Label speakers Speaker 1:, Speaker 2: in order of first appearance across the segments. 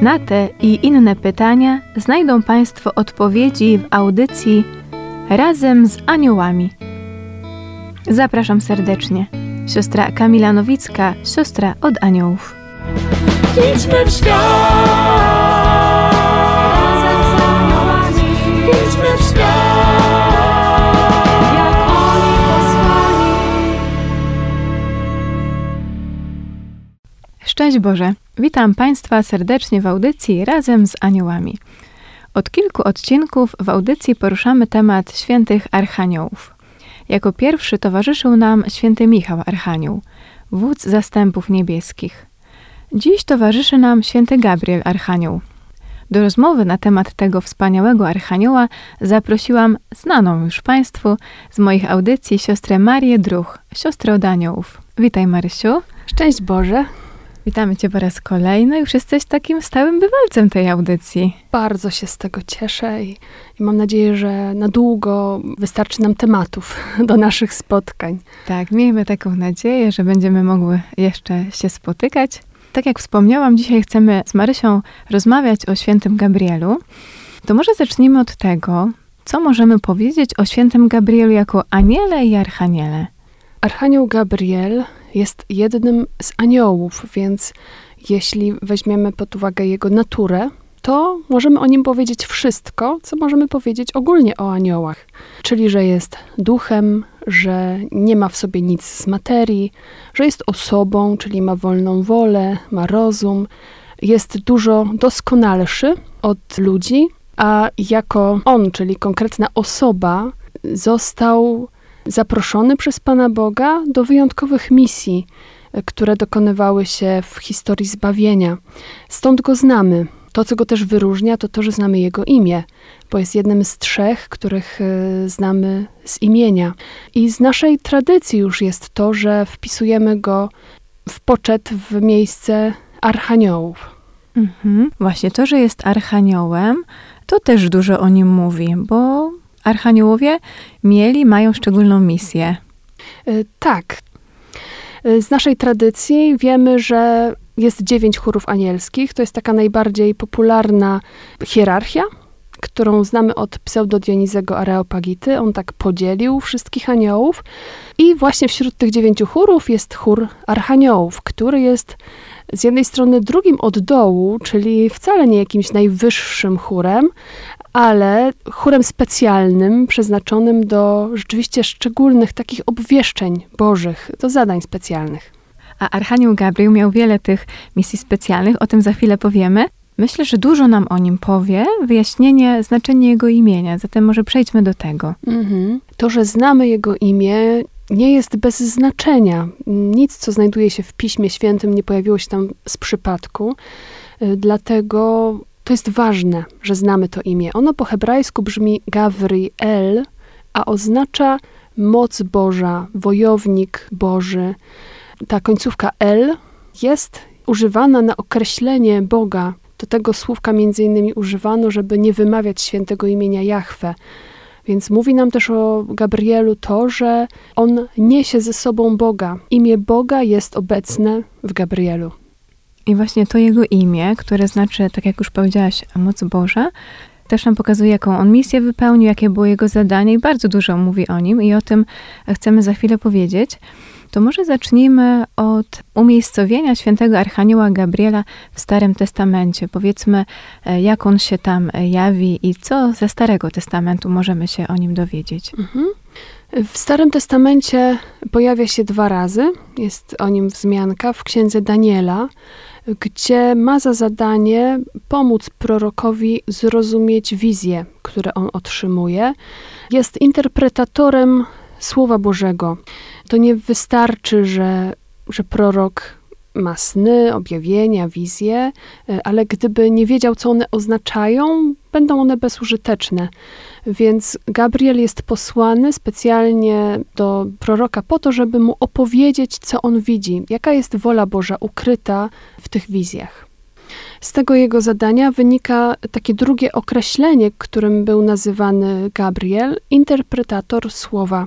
Speaker 1: Na te i inne pytania znajdą Państwo odpowiedzi w audycji Razem z Aniołami. Zapraszam serdecznie. Siostra Kamila Nowicka, siostra od aniołów.
Speaker 2: Idźmy w świat.
Speaker 1: Szczęść Boże! Witam Państwa serdecznie w audycji razem z aniołami. Od kilku odcinków w audycji poruszamy temat świętych archaniołów. Jako pierwszy towarzyszył nam święty Michał Archanioł, wódz zastępów niebieskich. Dziś towarzyszy nam święty Gabriel Archanioł. Do rozmowy na temat tego wspaniałego archanioła zaprosiłam znaną już Państwu z moich audycji siostrę Marię Druch, siostrę od aniołów. Witaj Marysiu.
Speaker 3: Szczęść Boże.
Speaker 1: Witamy Cię po raz kolejny. Już jesteś takim stałym bywalcem tej audycji.
Speaker 3: Bardzo się z tego cieszę i, i mam nadzieję, że na długo wystarczy nam tematów do naszych spotkań.
Speaker 1: Tak, miejmy taką nadzieję, że będziemy mogły jeszcze się spotykać. Tak jak wspomniałam, dzisiaj chcemy z Marysią rozmawiać o świętym Gabrielu. To może zacznijmy od tego, co możemy powiedzieć o świętym Gabrielu jako aniele i archaniele.
Speaker 3: Archanioł Gabriel jest jednym z aniołów, więc jeśli weźmiemy pod uwagę jego naturę, to możemy o nim powiedzieć wszystko, co możemy powiedzieć ogólnie o aniołach. Czyli, że jest duchem, że nie ma w sobie nic z materii, że jest osobą, czyli ma wolną wolę, ma rozum, jest dużo doskonalszy od ludzi, a jako on, czyli konkretna osoba, został zaproszony przez Pana Boga do wyjątkowych misji, e, które dokonywały się w historii zbawienia. Stąd go znamy. To, co go też wyróżnia, to to, że znamy jego imię, bo jest jednym z trzech, których e, znamy z imienia. I z naszej tradycji już jest to, że wpisujemy go w poczet w miejsce archaniołów.
Speaker 1: Mhm. Właśnie to, że jest archaniołem, to też dużo o nim mówi, bo archaniołowie mieli, mają szczególną misję.
Speaker 3: E, Tak. E, Z naszej tradycji wiemy, że jest dziewięć chórów anielskich. To jest taka najbardziej popularna hierarchia, którą znamy od pseudodionizego Areopagity. On tak podzielił wszystkich aniołów. I właśnie wśród tych dziewięciu chórów jest chór archaniołów, który jest z jednej strony drugim od dołu, czyli wcale nie jakimś najwyższym chórem, ale chórem specjalnym, przeznaczonym do rzeczywiście szczególnych takich obwieszczeń bożych, do zadań specjalnych.
Speaker 1: A Archanioł Gabriel miał wiele tych misji specjalnych, o tym za chwilę powiemy. Myślę, że dużo nam o nim powie, wyjaśnienie znaczenia jego imienia, zatem może przejdźmy do tego.
Speaker 3: Mhm. To, że znamy jego imię, nie jest bez znaczenia. Nic, co znajduje się w Piśmie Świętym, nie pojawiło się tam z przypadku. Y, Dlatego to jest ważne, że znamy to imię. Ono po hebrajsku brzmi Gavriel, a oznacza moc Boża, wojownik Boży. Ta końcówka El jest używana na określenie Boga. Do tego słówka między innymi używano, żeby nie wymawiać świętego imienia Jahwe. Więc mówi nam też o Gabrielu to, że on niesie ze sobą Boga. Imię Boga jest obecne w Gabrielu.
Speaker 1: I właśnie to jego imię, które znaczy, tak jak już powiedziałaś, moc Boża, też nam pokazuje, jaką on misję wypełnił, jakie było jego zadanie i bardzo dużo mówi o nim i o tym chcemy za chwilę powiedzieć. To może zacznijmy od umiejscowienia świętego Archanioła Gabriela w Starym Testamencie. Powiedzmy, e, jak on się tam e, jawi i co ze Starego Testamentu możemy się o nim dowiedzieć.
Speaker 3: Mhm. W Starym Testamencie pojawia się dwa razy. Jest o nim wzmianka w księdze Daniela, gdzie ma za zadanie pomóc prorokowi zrozumieć wizje, które on otrzymuje. Jest interpretatorem Słowa Bożego. To nie wystarczy, że, że prorok ma sny, objawienia, wizje, e, ale gdyby nie wiedział, co one oznaczają, będą one bezużyteczne. Więc Gabriel jest posłany specjalnie do proroka po to, żeby mu opowiedzieć, co on widzi, jaka jest wola Boża ukryta w tych wizjach. Z tego jego zadania wynika takie drugie określenie, którym był nazywany Gabriel, interpretator słowa.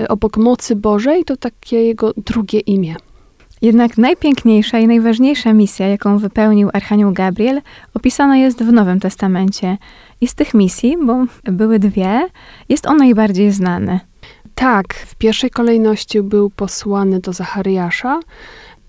Speaker 3: E, Obok mocy Bożej to takie jego drugie imię.
Speaker 1: Jednak najpiękniejsza i najważniejsza misja, jaką wypełnił Archanioł Gabriel, opisana jest w Nowym Testamencie. I z tych misji, bo były dwie, jest on najbardziej znany.
Speaker 3: Tak, w pierwszej kolejności był posłany do Zachariasza,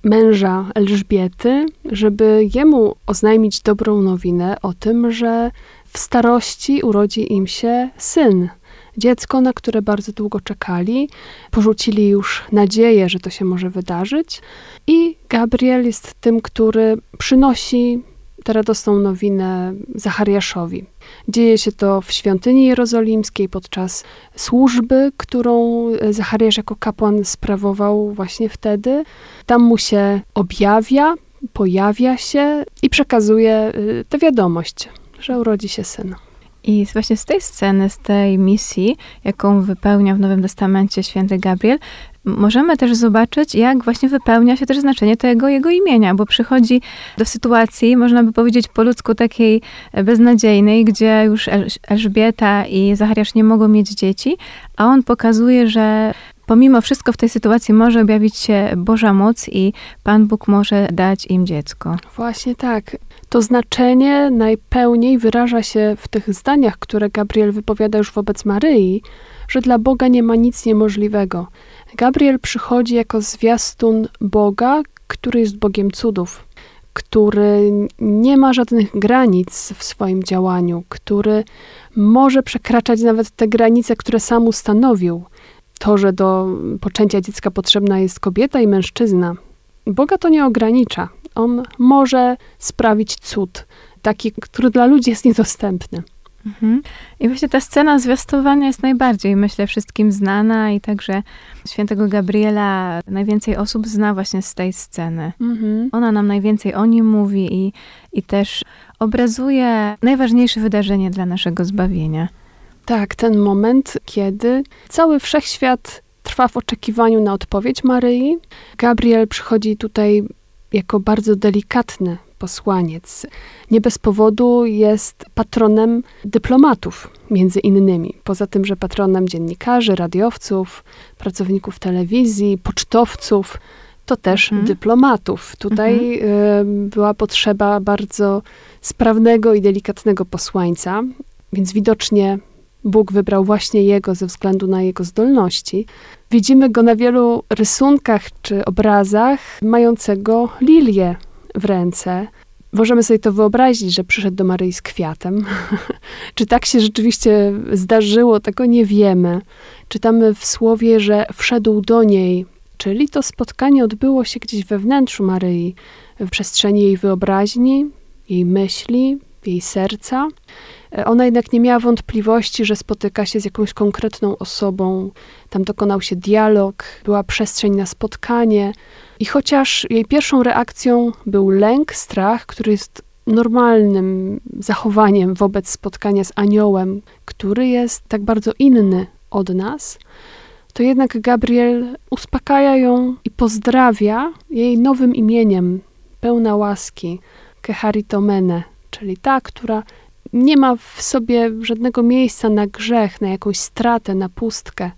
Speaker 3: męża Elżbiety, żeby jemu oznajmić dobrą nowinę o tym, że w starości urodzi im się syn. Dziecko, na które bardzo długo czekali, porzucili już nadzieję, że to się może wydarzyć. I Gabriel jest tym, który przynosi tę radosną nowinę Zachariaszowi. Dzieje się to w świątyni jerozolimskiej podczas służby, którą Zachariasz jako kapłan sprawował właśnie wtedy. Tam mu się objawia, pojawia się i przekazuje y, tę wiadomość, że urodzi się syn.
Speaker 1: I właśnie z tej sceny, z tej misji, jaką wypełnia w Nowym Testamencie święty Gabriel, możemy też zobaczyć, jak właśnie wypełnia się też znaczenie tego jego imienia, bo przychodzi do sytuacji, można by powiedzieć po ludzku takiej e, beznadziejnej, gdzie już El- Elżbieta i Zachariasz nie mogą mieć dzieci, a on pokazuje, że pomimo wszystko w tej sytuacji może objawić się Boża moc i Pan Bóg może dać im dziecko.
Speaker 3: Właśnie tak. To znaczenie najpełniej wyraża się w tych zdaniach, które Gabriel wypowiada już wobec Maryi, że dla Boga nie ma nic niemożliwego. Gabriel przychodzi jako zwiastun Boga, który jest Bogiem cudów, który nie ma żadnych granic w swoim działaniu, który może przekraczać nawet te granice, które sam ustanowił. To, że do poczęcia dziecka potrzebna jest kobieta i mężczyzna, Boga to nie ogranicza. On może sprawić cud, taki, który dla ludzi jest niedostępny.
Speaker 1: Mhm. I właśnie ta scena zwiastowania jest najbardziej, myślę, wszystkim znana i także świętego Gabriela najwięcej osób zna właśnie z tej sceny. Ona nam najwięcej o nim mówi i, i też obrazuje najważniejsze wydarzenie dla naszego zbawienia.
Speaker 3: Tak, ten moment, kiedy cały wszechświat trwa w oczekiwaniu na odpowiedź Maryi. Gabriel przychodzi tutaj jako bardzo delikatny posłaniec. Nie bez powodu jest patronem dyplomatów, między innymi. Poza tym, że patronem dziennikarzy, radiowców, pracowników telewizji, pocztowców, to też
Speaker 1: Mhm.
Speaker 3: dyplomatów. Tutaj y, była potrzeba bardzo sprawnego i delikatnego posłańca, więc widocznie Bóg wybrał właśnie jego ze względu na jego zdolności. Widzimy go na wielu rysunkach czy obrazach mającego lilię w ręce. Możemy sobie to wyobrazić, że przyszedł do Maryi z kwiatem. czy tak się rzeczywiście zdarzyło, tego nie wiemy. Czytamy w słowie, że wszedł do niej, czyli to spotkanie odbyło się gdzieś we wnętrzu Maryi, w przestrzeni jej wyobraźni, jej myśli, jej serca. E, Ona jednak nie miała wątpliwości, że spotyka się z jakąś konkretną osobą. Tam dokonał się dialog, była przestrzeń na spotkanie. I chociaż jej pierwszą reakcją był lęk, strach, który jest normalnym zachowaniem wobec spotkania z aniołem, który jest tak bardzo inny od nas, to jednak Gabriel uspokaja ją i pozdrawia jej nowym imieniem, pełna łaski, Keharitomene, czyli ta, która nie ma w sobie żadnego miejsca na grzech, na jakąś stratę, na pustkę.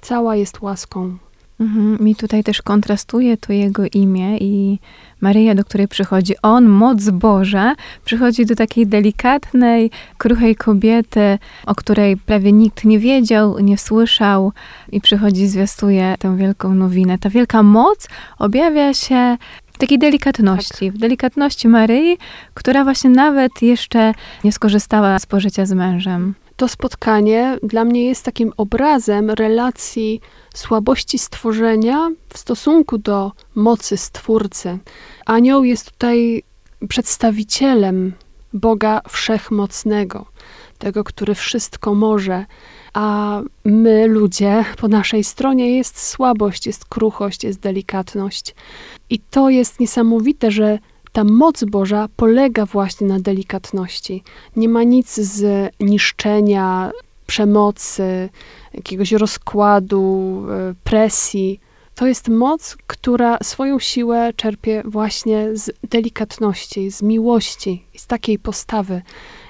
Speaker 3: Cała jest łaską.
Speaker 1: Mhm. Mi tutaj też kontrastuje to jego imię i Maryja, do której przychodzi on, moc Boża, przychodzi do takiej delikatnej, kruchej kobiety, o której prawie nikt nie wiedział, nie słyszał i przychodzi, zwiastuje tę wielką nowinę. Ta wielka moc objawia się takiej delikatności, w delikatności Maryi, która właśnie nawet jeszcze nie skorzystała z pożycia z mężem.
Speaker 3: To spotkanie dla mnie jest takim obrazem relacji słabości stworzenia w stosunku do mocy Stwórcy. Anioł jest tutaj przedstawicielem Boga Wszechmocnego, tego, który wszystko może, a my, ludzie, po naszej stronie jest słabość, jest kruchość, jest delikatność. I to jest niesamowite, że ta moc Boża polega właśnie na delikatności. Nie ma nic z niszczenia, przemocy, jakiegoś rozkładu, e, presji. To jest moc, która swoją siłę czerpie właśnie z delikatności, z miłości, z takiej postawy.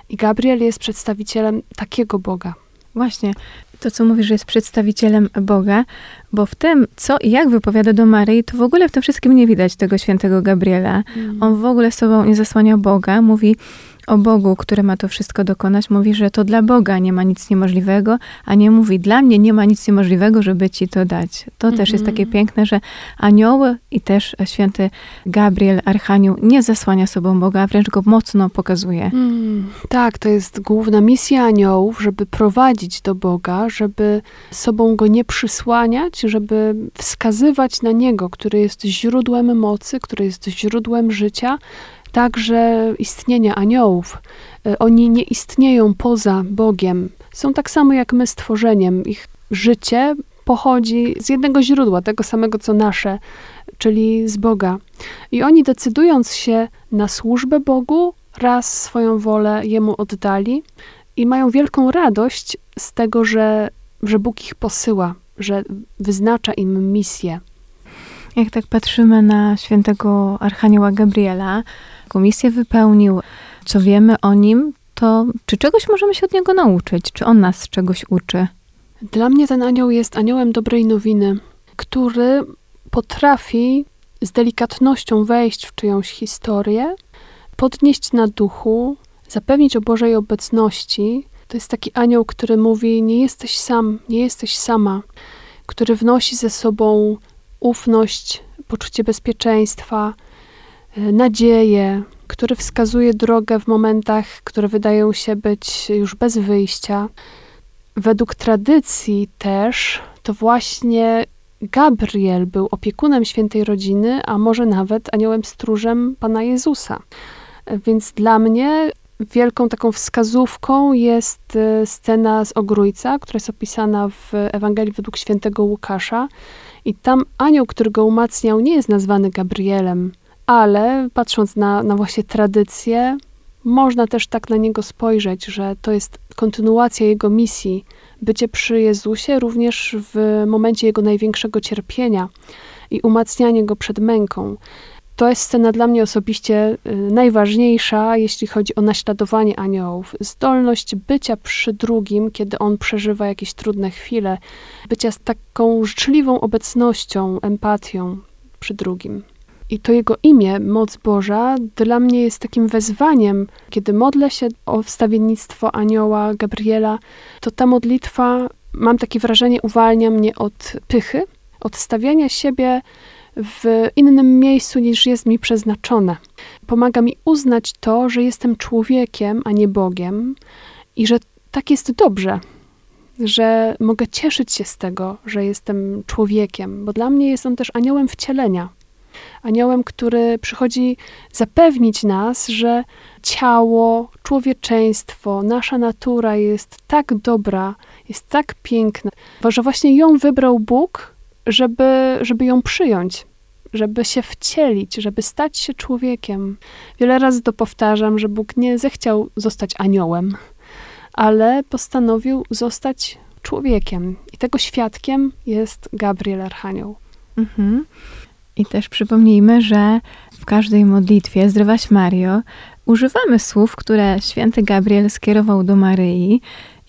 Speaker 3: I Gabriel jest przedstawicielem takiego Boga.
Speaker 1: Właśnie, to co mówisz, że jest przedstawicielem Boga, bo w tym, co i jak wypowiada do Maryi, to w ogóle w tym wszystkim nie widać tego świętego Gabriela. On w ogóle sobą nie zasłania Boga, mówi o Bogu, który ma to wszystko dokonać, mówi, że to dla Boga nie ma nic niemożliwego, a nie mówi, dla mnie nie ma nic niemożliwego, żeby ci to dać. To też jest takie piękne, że anioły i też święty Gabriel, Archanioł, nie zasłania sobą Boga, a wręcz go mocno pokazuje.
Speaker 3: Mm, tak, to jest główna misja aniołów, żeby prowadzić do Boga, żeby sobą go nie przysłaniać, żeby wskazywać na Niego, który jest źródłem mocy, który jest źródłem życia, także istnienia aniołów. E, Oni nie istnieją poza Bogiem. Są tak samo jak my stworzeniem. Ich życie pochodzi z jednego źródła, tego samego co nasze, czyli z Boga. I oni decydując się na służbę Bogu, raz swoją wolę Jemu oddali i mają wielką radość z tego, że, że Bóg ich posyła, że wyznacza im misję.
Speaker 1: Jak tak patrzymy na świętego Archanioła Gabriela, jaką misję wypełnił, co wiemy o nim, to czy czegoś możemy się od niego nauczyć? Czy on nas czegoś uczy?
Speaker 3: Dla mnie ten anioł jest aniołem dobrej nowiny, który potrafi z delikatnością wejść w czyjąś historię, podnieść na duchu, zapewnić o Bożej obecności. To jest taki anioł, który mówi: Nie jesteś sam, nie jesteś sama, który wnosi ze sobą ufność, poczucie bezpieczeństwa, e, nadzieję, który wskazuje drogę w momentach, które wydają się być już bez wyjścia. Według tradycji też to właśnie Gabriel był opiekunem świętej rodziny, a może nawet aniołem stróżem Pana Jezusa. Więc dla mnie wielką taką wskazówką jest e, scena z Ogrójca, która jest opisana w Ewangelii według świętego Łukasza. I tam anioł, który go umacniał, nie jest nazwany Gabrielem, ale patrząc na, na właśnie tradycję, można też tak na niego spojrzeć, że to jest kontynuacja jego misji, bycie przy Jezusie również w momencie jego największego cierpienia i umacnianie go przed męką. To jest scena dla mnie osobiście y, najważniejsza, jeśli chodzi o naśladowanie aniołów. Zdolność bycia przy drugim, kiedy on przeżywa jakieś trudne chwile, bycia z taką życzliwą obecnością, empatią przy drugim. I to jego imię, moc Boża, dla mnie jest takim wezwaniem, kiedy modlę się o wstawiennictwo anioła Gabriela, to ta modlitwa, mam takie wrażenie, uwalnia mnie od pychy, od stawiania siebie w innym miejscu niż jest mi przeznaczone. Pomaga mi uznać to, że jestem człowiekiem, a nie Bogiem i że tak jest dobrze, że mogę cieszyć się z tego, że jestem człowiekiem, bo dla mnie jest on też aniołem wcielenia. Aniołem, który przychodzi zapewnić nas, że ciało, człowieczeństwo, nasza natura jest tak dobra, jest tak piękna, że właśnie ją wybrał Bóg, żeby, żeby ją przyjąć, żeby się wcielić, żeby stać się człowiekiem. Wiele razy to powtarzam, że Bóg nie zechciał zostać aniołem, ale postanowił zostać człowiekiem. I tego świadkiem jest Gabriel Archanioł.
Speaker 1: Mhm. I też przypomnijmy, że w każdej modlitwie Zdrowaś Mario używamy słów, które święty Gabriel skierował do Maryi.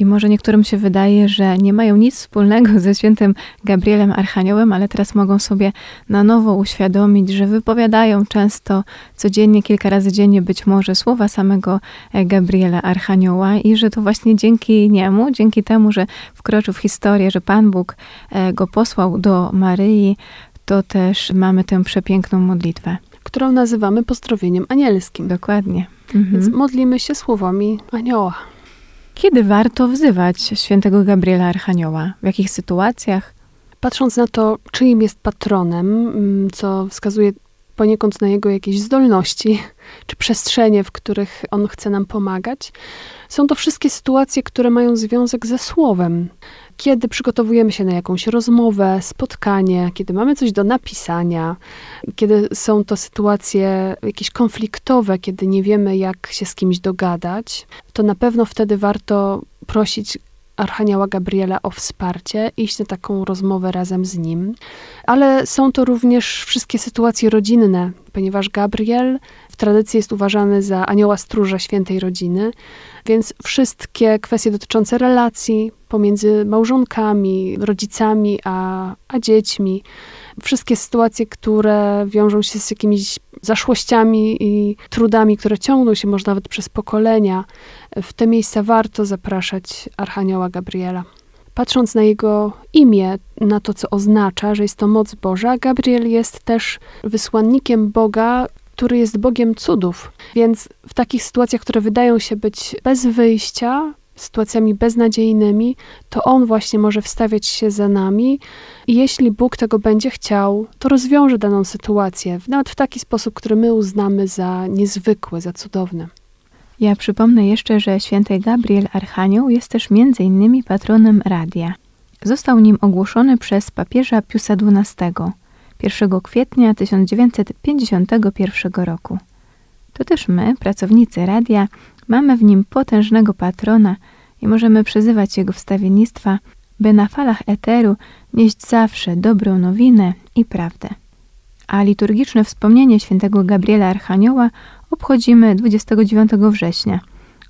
Speaker 1: I może niektórym się wydaje, że nie mają nic wspólnego ze świętym Gabrielem Archaniołem, ale teraz mogą sobie na nowo uświadomić, że wypowiadają często codziennie, kilka razy dziennie być może słowa samego e, Gabriela Archanioła i że to właśnie dzięki niemu, dzięki temu, że wkroczył w historię, że Pan Bóg e, go posłał do Maryi, to też mamy tę przepiękną modlitwę.
Speaker 3: którą nazywamy pozdrowieniem anielskim.
Speaker 1: Dokładnie. Mhm.
Speaker 3: Więc modlimy się słowami anioła.
Speaker 1: Kiedy warto wzywać świętego Gabriela Archanioła? W jakich sytuacjach?
Speaker 3: Patrząc na to, czyim jest patronem, mm, co wskazuje poniekąd na jego jakieś zdolności, czy przestrzenie, w których on chce nam pomagać, są to wszystkie sytuacje, które mają związek ze słowem. Kiedy przygotowujemy się na jakąś rozmowę, spotkanie, kiedy mamy coś do napisania, kiedy są to sytuacje jakieś konfliktowe, kiedy nie wiemy, jak się z kimś dogadać, to na pewno wtedy warto prosić Archanioła Gabriela o wsparcie, iść na taką rozmowę razem z nim. Ale są to również wszystkie sytuacje rodzinne, ponieważ Gabriel tradycji jest uważany za anioła stróża świętej rodziny, więc wszystkie kwestie dotyczące relacji pomiędzy małżonkami, rodzicami a, a dziećmi, wszystkie sytuacje, które wiążą się z jakimiś zaszłościami i trudami, które ciągną się może nawet przez pokolenia, w te miejsca warto zapraszać Archanioła Gabriela. Patrząc na jego imię, na to, co oznacza, że jest to moc Boża, Gabriel jest też wysłannikiem Boga, który jest Bogiem cudów. Więc w takich sytuacjach, które wydają się być bez wyjścia, sytuacjami beznadziejnymi, to On właśnie może wstawiać się za nami i jeśli Bóg tego będzie chciał, to rozwiąże daną sytuację, nawet w taki sposób, który my uznamy za niezwykły, za cudowny.
Speaker 1: Ja przypomnę jeszcze, że święty Gabriel Archanioł jest też między innymi patronem radia. Został nim ogłoszony przez papieża Piusa XII 1 kwietnia 1951 roku. To też my, pracownicy radia, mamy w nim potężnego patrona i możemy przyzywać jego wstawiennictwa, by na falach eteru nieść zawsze dobrą nowinę i prawdę. A liturgiczne wspomnienie świętego Gabriela Archanioła obchodzimy 29 września,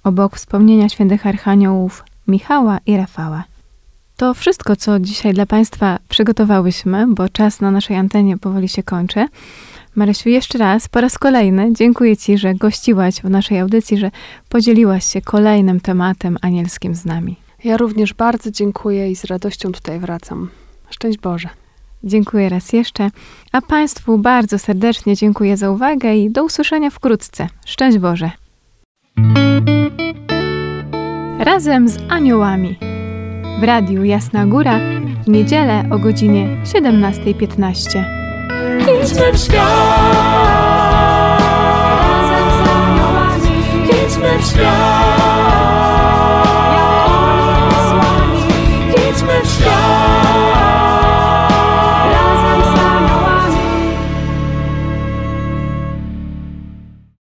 Speaker 1: obok wspomnienia świętych archaniołów Michała i Rafała. To wszystko, co dzisiaj dla Państwa przygotowałyśmy, bo czas na naszej antenie powoli się kończy. Marysiu, jeszcze raz, po raz kolejny dziękuję Ci, że gościłaś w naszej audycji, że podzieliłaś się kolejnym tematem anielskim z nami.
Speaker 3: Ja również bardzo dziękuję i z radością tutaj wracam. Szczęść Boże.
Speaker 1: Dziękuję raz jeszcze, a Państwu bardzo serdecznie dziękuję za uwagę i do usłyszenia wkrótce. Szczęść Boże. Razem z aniołami. W radiu Jasna Góra w niedzielę o godzinie 17.15.
Speaker 2: Idźmy w świat, idźmy w świat.